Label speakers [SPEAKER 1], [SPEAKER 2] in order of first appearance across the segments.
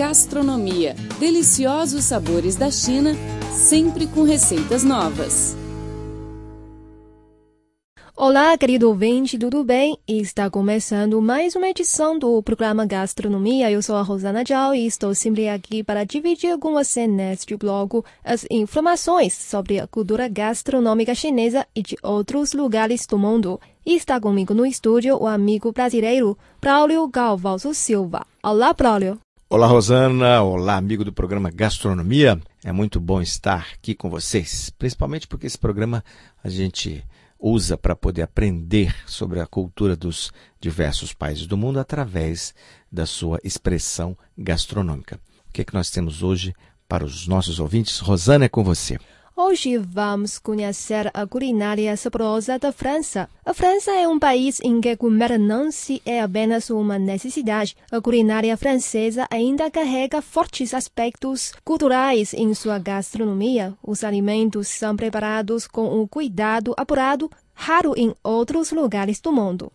[SPEAKER 1] Gastronomia. Deliciosos sabores da China, sempre com receitas novas.
[SPEAKER 2] Olá, querido ouvinte, tudo bem? Está começando mais uma edição do programa Gastronomia. Eu sou a Rosana Zhao e estou sempre aqui para dividir com você neste blog as informações sobre a cultura gastronômica chinesa e de outros lugares do mundo. Está comigo no estúdio o amigo brasileiro Braulio Galvalso Silva. Olá, Braulio.
[SPEAKER 3] Olá, Rosana. Olá, amigo do programa Gastronomia. É muito bom estar aqui com vocês, principalmente porque esse programa a gente usa para poder aprender sobre a cultura dos diversos países do mundo através da sua expressão gastronômica. O que é que nós temos hoje para os nossos ouvintes? Rosana, é com você.
[SPEAKER 2] Hoje vamos conhecer a culinária saborosa da França. A França é um país em que comer não se é apenas uma necessidade. A culinária francesa ainda carrega fortes aspectos culturais em sua gastronomia. Os alimentos são preparados com um cuidado apurado, raro em outros lugares do mundo.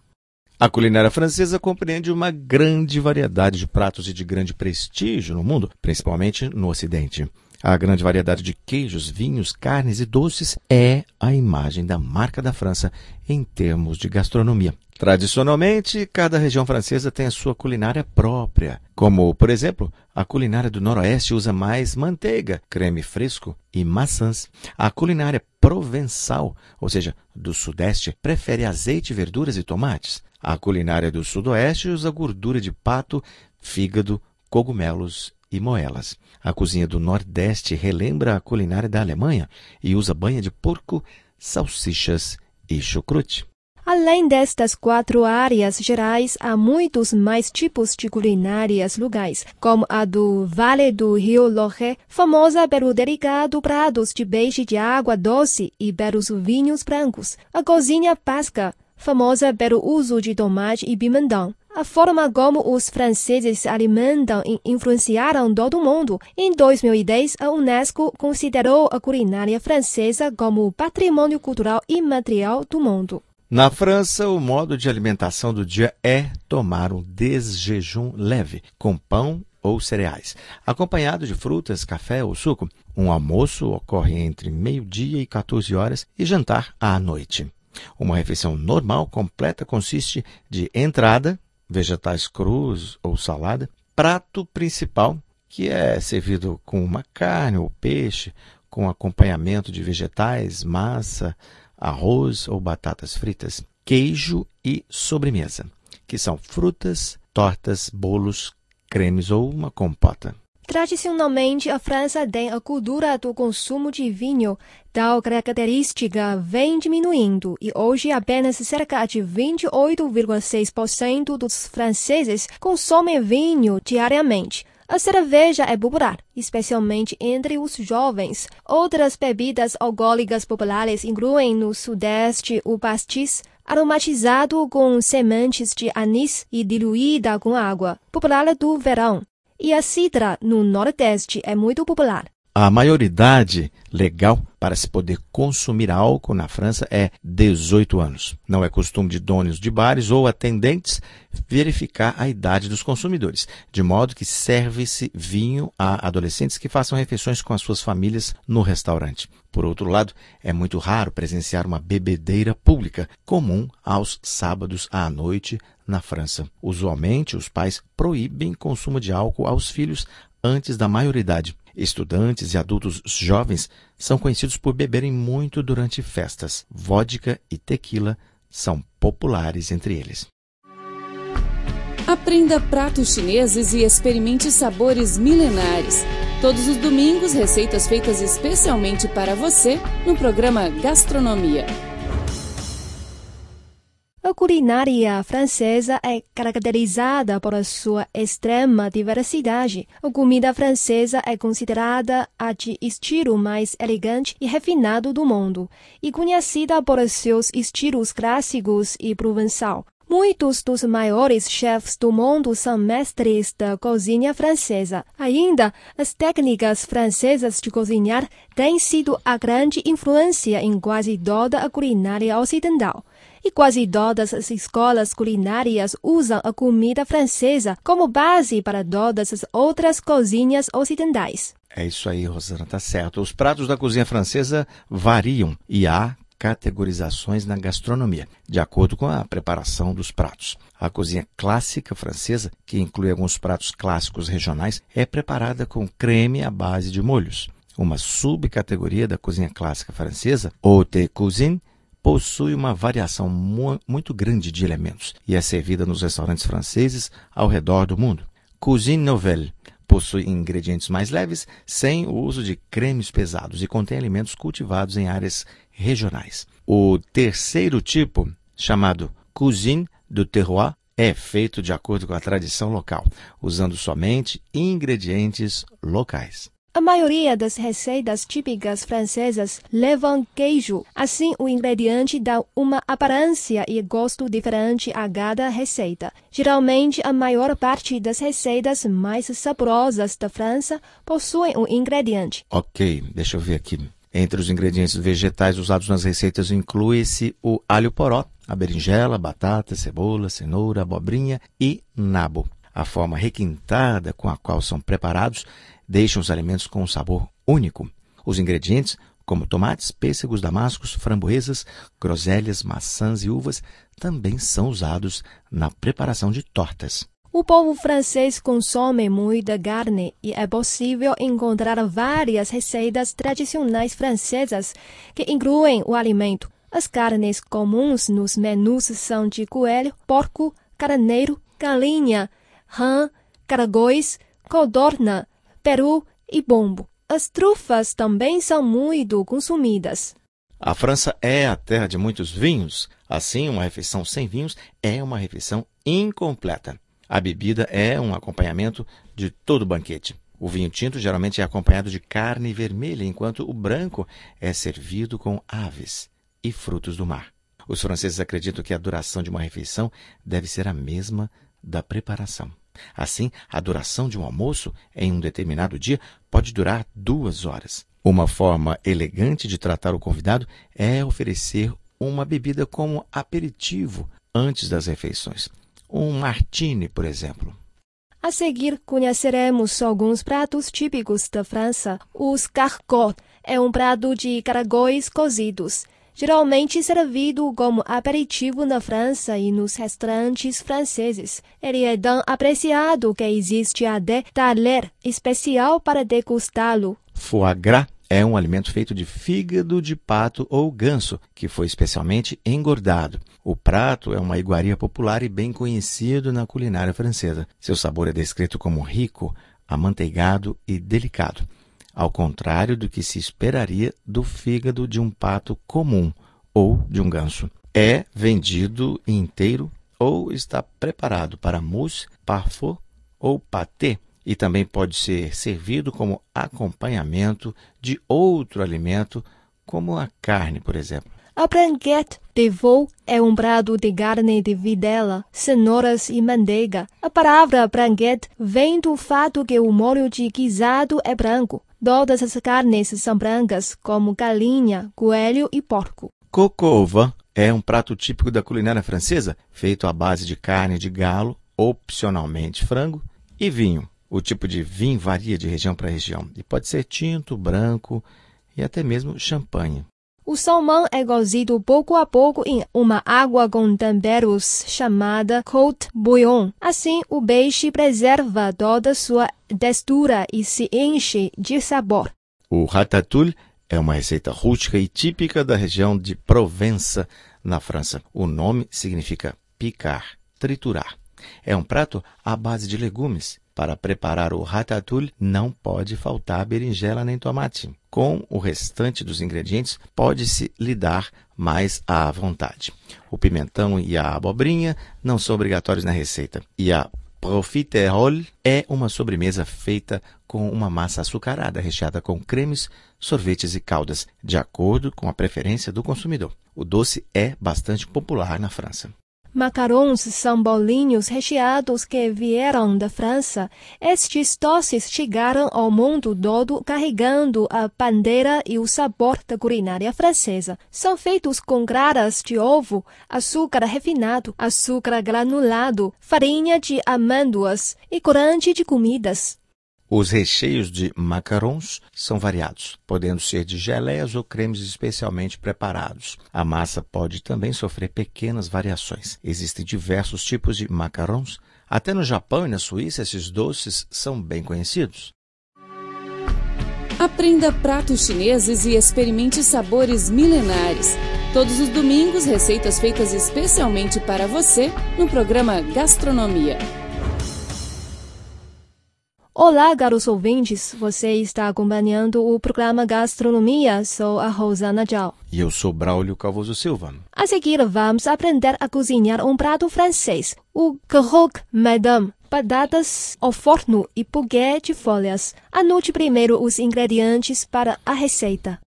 [SPEAKER 3] A culinária francesa compreende uma grande variedade de pratos e de grande prestígio no mundo, principalmente no Ocidente. A grande variedade de queijos, vinhos, carnes e doces é a imagem da marca da França em termos de gastronomia. Tradicionalmente, cada região francesa tem a sua culinária própria, como, por exemplo, a culinária do Noroeste usa mais manteiga, creme fresco e maçãs. A culinária provençal, ou seja, do Sudeste, prefere azeite, verduras e tomates. A culinária do Sudoeste usa gordura de pato, fígado, cogumelos e moelas. A cozinha do Nordeste relembra a culinária da Alemanha e usa banha de porco, salsichas e chucrute.
[SPEAKER 2] Além destas quatro áreas gerais, há muitos mais tipos de culinárias locais, como a do Vale do Rio Loire, famosa pelo delicado pratos de peixe de água doce e pelos vinhos brancos. A cozinha basca, famosa pelo uso de tomate e pimentão. A forma como os franceses se alimentam e influenciaram todo o mundo. Em 2010, a Unesco considerou a culinária francesa como patrimônio cultural imaterial do mundo.
[SPEAKER 3] Na França, o modo de alimentação do dia é tomar um desjejum leve, com pão ou cereais, acompanhado de frutas, café ou suco. Um almoço ocorre entre meio-dia e 14 horas e jantar à noite. Uma refeição normal completa consiste de entrada, vegetais crus ou salada, prato principal, que é servido com uma carne ou peixe, com acompanhamento de vegetais, massa, arroz ou batatas fritas, queijo e sobremesa, que são frutas, tortas, bolos, cremes ou uma compota.
[SPEAKER 2] Tradicionalmente, a França tem a cultura do consumo de vinho. Tal característica vem diminuindo e hoje apenas cerca de 28,6% dos franceses consomem vinho diariamente. A cerveja é popular, especialmente entre os jovens. Outras bebidas alcoólicas populares incluem no Sudeste o pastis, aromatizado com sementes de anis e diluída com água, popular do verão. E a cidra no Nordeste é muito popular.
[SPEAKER 3] A maioridade legal para se poder consumir álcool na França é 18 anos. Não é costume de donos de bares ou atendentes verificar a idade dos consumidores, de modo que serve-se vinho a adolescentes que façam refeições com as suas famílias no restaurante. Por outro lado, é muito raro presenciar uma bebedeira pública, comum aos sábados à noite na França. Usualmente, os pais proíbem consumo de álcool aos filhos antes da maioridade. Estudantes e adultos jovens são conhecidos por beberem muito durante festas. Vodka e tequila são populares entre eles.
[SPEAKER 1] Aprenda pratos chineses e experimente sabores milenares. Todos os domingos, receitas feitas especialmente para você no programa Gastronomia.
[SPEAKER 2] Culinária francesa é caracterizada por sua extrema diversidade. A comida francesa é considerada a de estilo mais elegante e refinado do mundo, e conhecida por seus estilos clássicos e provençal. Muitos dos maiores chefs do mundo são mestres da cozinha francesa. Ainda, as técnicas francesas de cozinhar têm sido a grande influência em quase toda a culinária ocidental. E quase todas as escolas culinárias usam a comida francesa como base para todas as outras cozinhas ocidentais.
[SPEAKER 3] É isso aí, Rosana, tá certo. Os pratos da cozinha francesa variam e há categorizações na gastronomia, de acordo com a preparação dos pratos. A cozinha clássica francesa, que inclui alguns pratos clássicos regionais, é preparada com creme à base de molhos. Uma subcategoria da cozinha clássica francesa, haute cuisine, possui uma variação mu muito grande de elementos e é servida nos restaurantes franceses ao redor do mundo. Cuisine nouvelle possui ingredientes mais leves, sem o uso de cremes pesados e contém alimentos cultivados em áreas regionais. O terceiro tipo, chamado cuisine do terroir, é feito de acordo com a tradição local, usando somente ingredientes locais.
[SPEAKER 2] A maioria das receitas típicas francesas levam queijo. Assim, o ingrediente dá uma aparência e gosto diferente a cada receita. Geralmente, a maior parte das receitas mais saborosas da França possuem um ingrediente.
[SPEAKER 3] Ok, deixa eu ver aqui. Entre os ingredientes vegetais usados nas receitas inclui-se o alho poró, a berinjela, batata, cebola, cenoura, abobrinha e nabo. A forma requintada com a qual são preparados deixam os alimentos com um sabor único. Os ingredientes, como tomates, pêssegos, damascos, framboesas, groselhas, maçãs e uvas, também são usados na preparação de tortas.
[SPEAKER 2] O povo francês consome muita carne e é possível encontrar várias receitas tradicionais francesas que incluem o alimento. As carnes comuns nos menus são de coelho, porco, carneiro, galinha, rã, caracóis, codorna, peru e bombo. As trufas também são muito consumidas.
[SPEAKER 3] A França é a terra de muitos vinhos. Assim, uma refeição sem vinhos é uma refeição incompleta. A bebida é um acompanhamento de todo banquete. O vinho tinto geralmente é acompanhado de carne vermelha, enquanto o branco é servido com aves e frutos do mar. Os franceses acreditam que a duração de uma refeição deve ser a mesma da preparação. Assim, a duração de um almoço em um determinado dia pode durar duas horas. Uma forma elegante de tratar o convidado é oferecer uma bebida como aperitivo antes das refeições. Um martini, por exemplo.
[SPEAKER 2] A seguir, conheceremos alguns pratos típicos da França. Os cargots é um prato de caracóis cozidos geralmente servido como aperitivo na França e nos restaurantes franceses. Ele é tão apreciado que existe até talher especial para degustá-lo.
[SPEAKER 3] Foie gras é um alimento feito de fígado de pato ou ganso, que foi especialmente engordado. O prato é uma iguaria popular e bem conhecido na culinária francesa. Seu sabor é descrito como rico, amanteigado e delicado ao contrário do que se esperaria do fígado de um pato comum ou de um ganso. É vendido inteiro ou está preparado para mousse, parfum ou pâté e também pode ser servido como acompanhamento de outro alimento, como a carne, por exemplo.
[SPEAKER 2] A branquette de veau é um prato de carne de videla, cenouras e manteiga. A palavra branquette vem do fato que o molho de guisado é branco. Todas as carnes são brancas, como galinha, coelho e porco.
[SPEAKER 3] Coco é um prato típico da culinária francesa, feito à base de carne de galo, opcionalmente frango, e vinho. O tipo de vinho varia de região para região e pode ser tinto, branco e até mesmo champanhe.
[SPEAKER 2] O salmão é cozido pouco a pouco em uma água com temperos chamada côte bouillon. Assim, o peixe preserva toda sua textura e se enche de sabor.
[SPEAKER 3] O ratatouille é uma receita rústica e típica da região de Provença, na França. O nome significa picar, triturar. É um prato à base de legumes para preparar o ratatouille não pode faltar berinjela nem tomate. Com o restante dos ingredientes, pode-se lidar mais à vontade. O pimentão e a abobrinha não são obrigatórios na receita. E a profiterol é uma sobremesa feita com uma massa açucarada recheada com cremes, sorvetes e caldas, de acordo com a preferência do consumidor. O doce é bastante popular na França.
[SPEAKER 2] Macarons são bolinhos recheados que vieram da França. Estes doces chegaram ao mundo todo carregando a bandeira e o sabor da culinária francesa. São feitos com claras de ovo, açúcar refinado, açúcar granulado, farinha de amêndoas e corante de comidas.
[SPEAKER 3] Os recheios de macarons são variados, podendo ser de geleias ou cremes especialmente preparados. A massa pode também sofrer pequenas variações. Existem diversos tipos de macarons. Até no Japão e na Suíça, esses doces são bem conhecidos.
[SPEAKER 1] Aprenda pratos chineses e experimente sabores milenares. Todos os domingos, receitas feitas especialmente para você no programa Gastronomia.
[SPEAKER 2] Olá, caros ouvintes. Você está acompanhando o programa Gastronomia. Sou a Rosana Zhao.
[SPEAKER 3] E eu sou Braulio Calvoso Silva.
[SPEAKER 2] A seguir, vamos aprender a cozinhar um prato francês, o croque madame. Batatas ao forno e purê de folhas. Anote primeiro os ingredientes para a receita.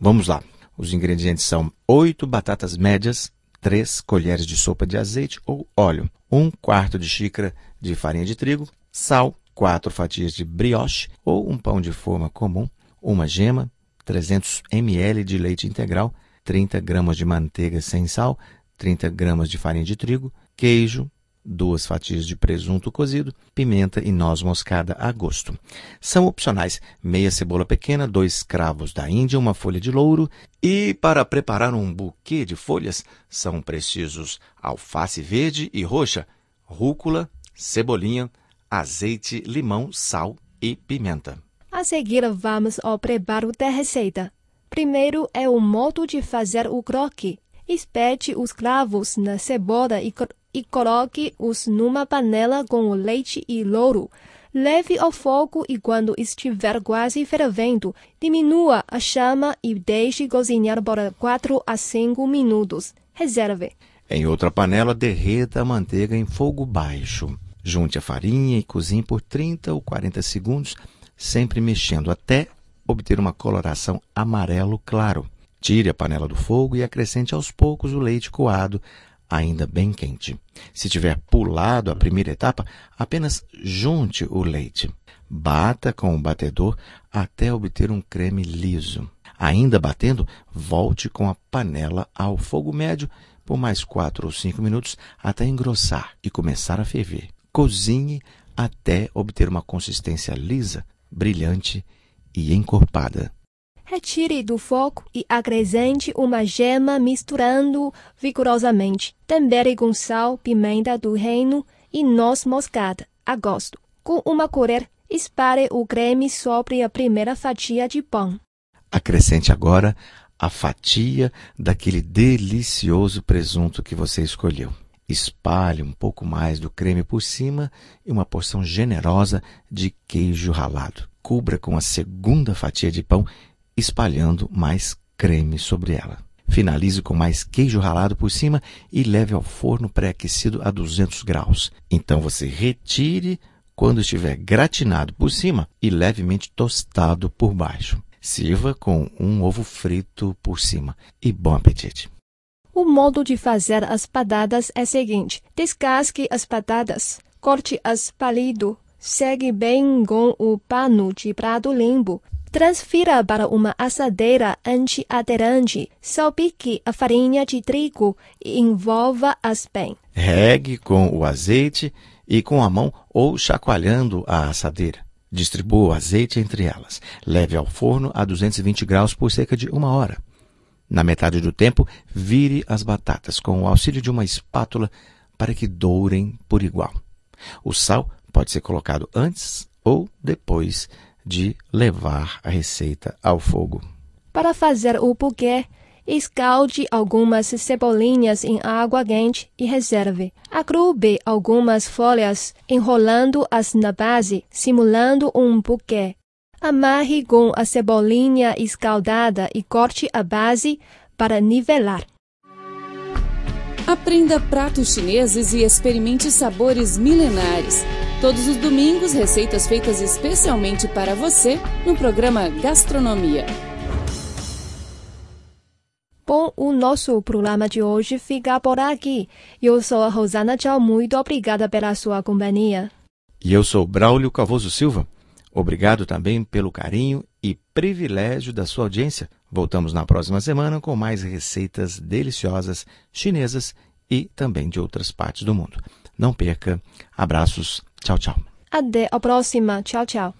[SPEAKER 3] Vamos lá. Os ingredientes são 8 batatas médias, 3 colheres de sopa de azeite ou óleo, 1 quarto de xícara de farinha de trigo, sal, quatro fatias de brioche ou um pão de forma comum, uma gema, 300 ml de leite integral, 30 gramas de manteiga sem sal, 30 gramas de farinha de trigo, queijo, duas fatias de presunto cozido, pimenta e noz moscada a gosto. São opcionais meia cebola pequena, dois cravos da Índia, uma folha de louro e para preparar um buquê de folhas são precisos alface verde e roxa, rúcula, cebolinha, azeite, limão, sal e pimenta.
[SPEAKER 2] A seguir, vamos ao preparo da receita. Primeiro é o modo de fazer o croque. Espete os cravos na cebola e, e coloque-os numa panela com o leite e louro. Leve ao fogo e quando estiver quase fervendo, diminua a chama e deixe cozinhar por 4 a 5 minutos. Reserve.
[SPEAKER 3] Em outra panela, derreta a manteiga em fogo baixo. Junte a farinha e cozinhe por 30 ou 40 segundos, sempre mexendo até obter uma coloração amarelo claro. Tire a panela do fogo e acrescente aos poucos o leite coado, ainda bem quente. Se tiver pulado a primeira etapa, apenas junte o leite. Bata com o batedor até obter um creme liso. Ainda batendo, volte com a panela ao fogo médio por mais 4 ou 5 minutos até engrossar e começar a ferver. Cozinhe até obter uma consistência lisa, brilhante e encorpada.
[SPEAKER 2] Retire do fogo e acrescente uma gema misturando vigorosamente. Tempere com sal, pimenta do reino e noz moscada, a gosto. Com uma colher, espalhe o creme sobre a primeira fatia de pão.
[SPEAKER 3] Acrescente agora a fatia daquele delicioso presunto que você escolheu. Espalhe um pouco mais do creme por cima e uma porção generosa de queijo ralado. Cubra com a segunda fatia de pão, espalhando mais creme sobre ela. Finalize com mais queijo ralado por cima e leve ao forno pré-aquecido a 200 graus. Então você retire quando estiver gratinado por cima e levemente tostado por baixo. Sirva com um ovo frito por cima e bom apetite!
[SPEAKER 2] O modo de fazer as batatas é seguinte: descasque as batatas, corte-as pálido, segue bem com o pano de prato limpo, transfira para uma assadeira antiaderente, salpique a farinha de trigo e envolva-as bem.
[SPEAKER 3] Regue com o azeite e com a mão ou chacoalhando a assadeira. Distribua o azeite entre elas. Leve ao forno a 220 graus por cerca de uma hora. Na metade do tempo, vire as batatas com o auxílio de uma espátula para que dourem por igual. O sal pode ser colocado antes ou depois de levar a receita ao fogo.
[SPEAKER 2] Para fazer o buquê, escalde algumas cebolinhas em água quente e reserve. Agrube algumas folhas, enrolando-as na base, simulando um buquê. Amarre com a cebolinha escaldada e corte a base para nivelar.
[SPEAKER 1] Aprenda pratos chineses e experimente sabores milenares. Todos os domingos, receitas feitas especialmente para você no programa Gastronomia.
[SPEAKER 2] Bom, o nosso programa de hoje fica por aqui. Eu sou a Rosana Tchau, muito obrigada pela sua companhia.
[SPEAKER 3] E eu sou Braulio Cavoso Silva. Obrigado também pelo carinho e privilégio da sua audiência. Voltamos na próxima semana com mais receitas deliciosas chinesas e também de outras partes do mundo. Não perca. Abraços. Tchau, tchau.
[SPEAKER 2] Até a próxima. Tchau, tchau.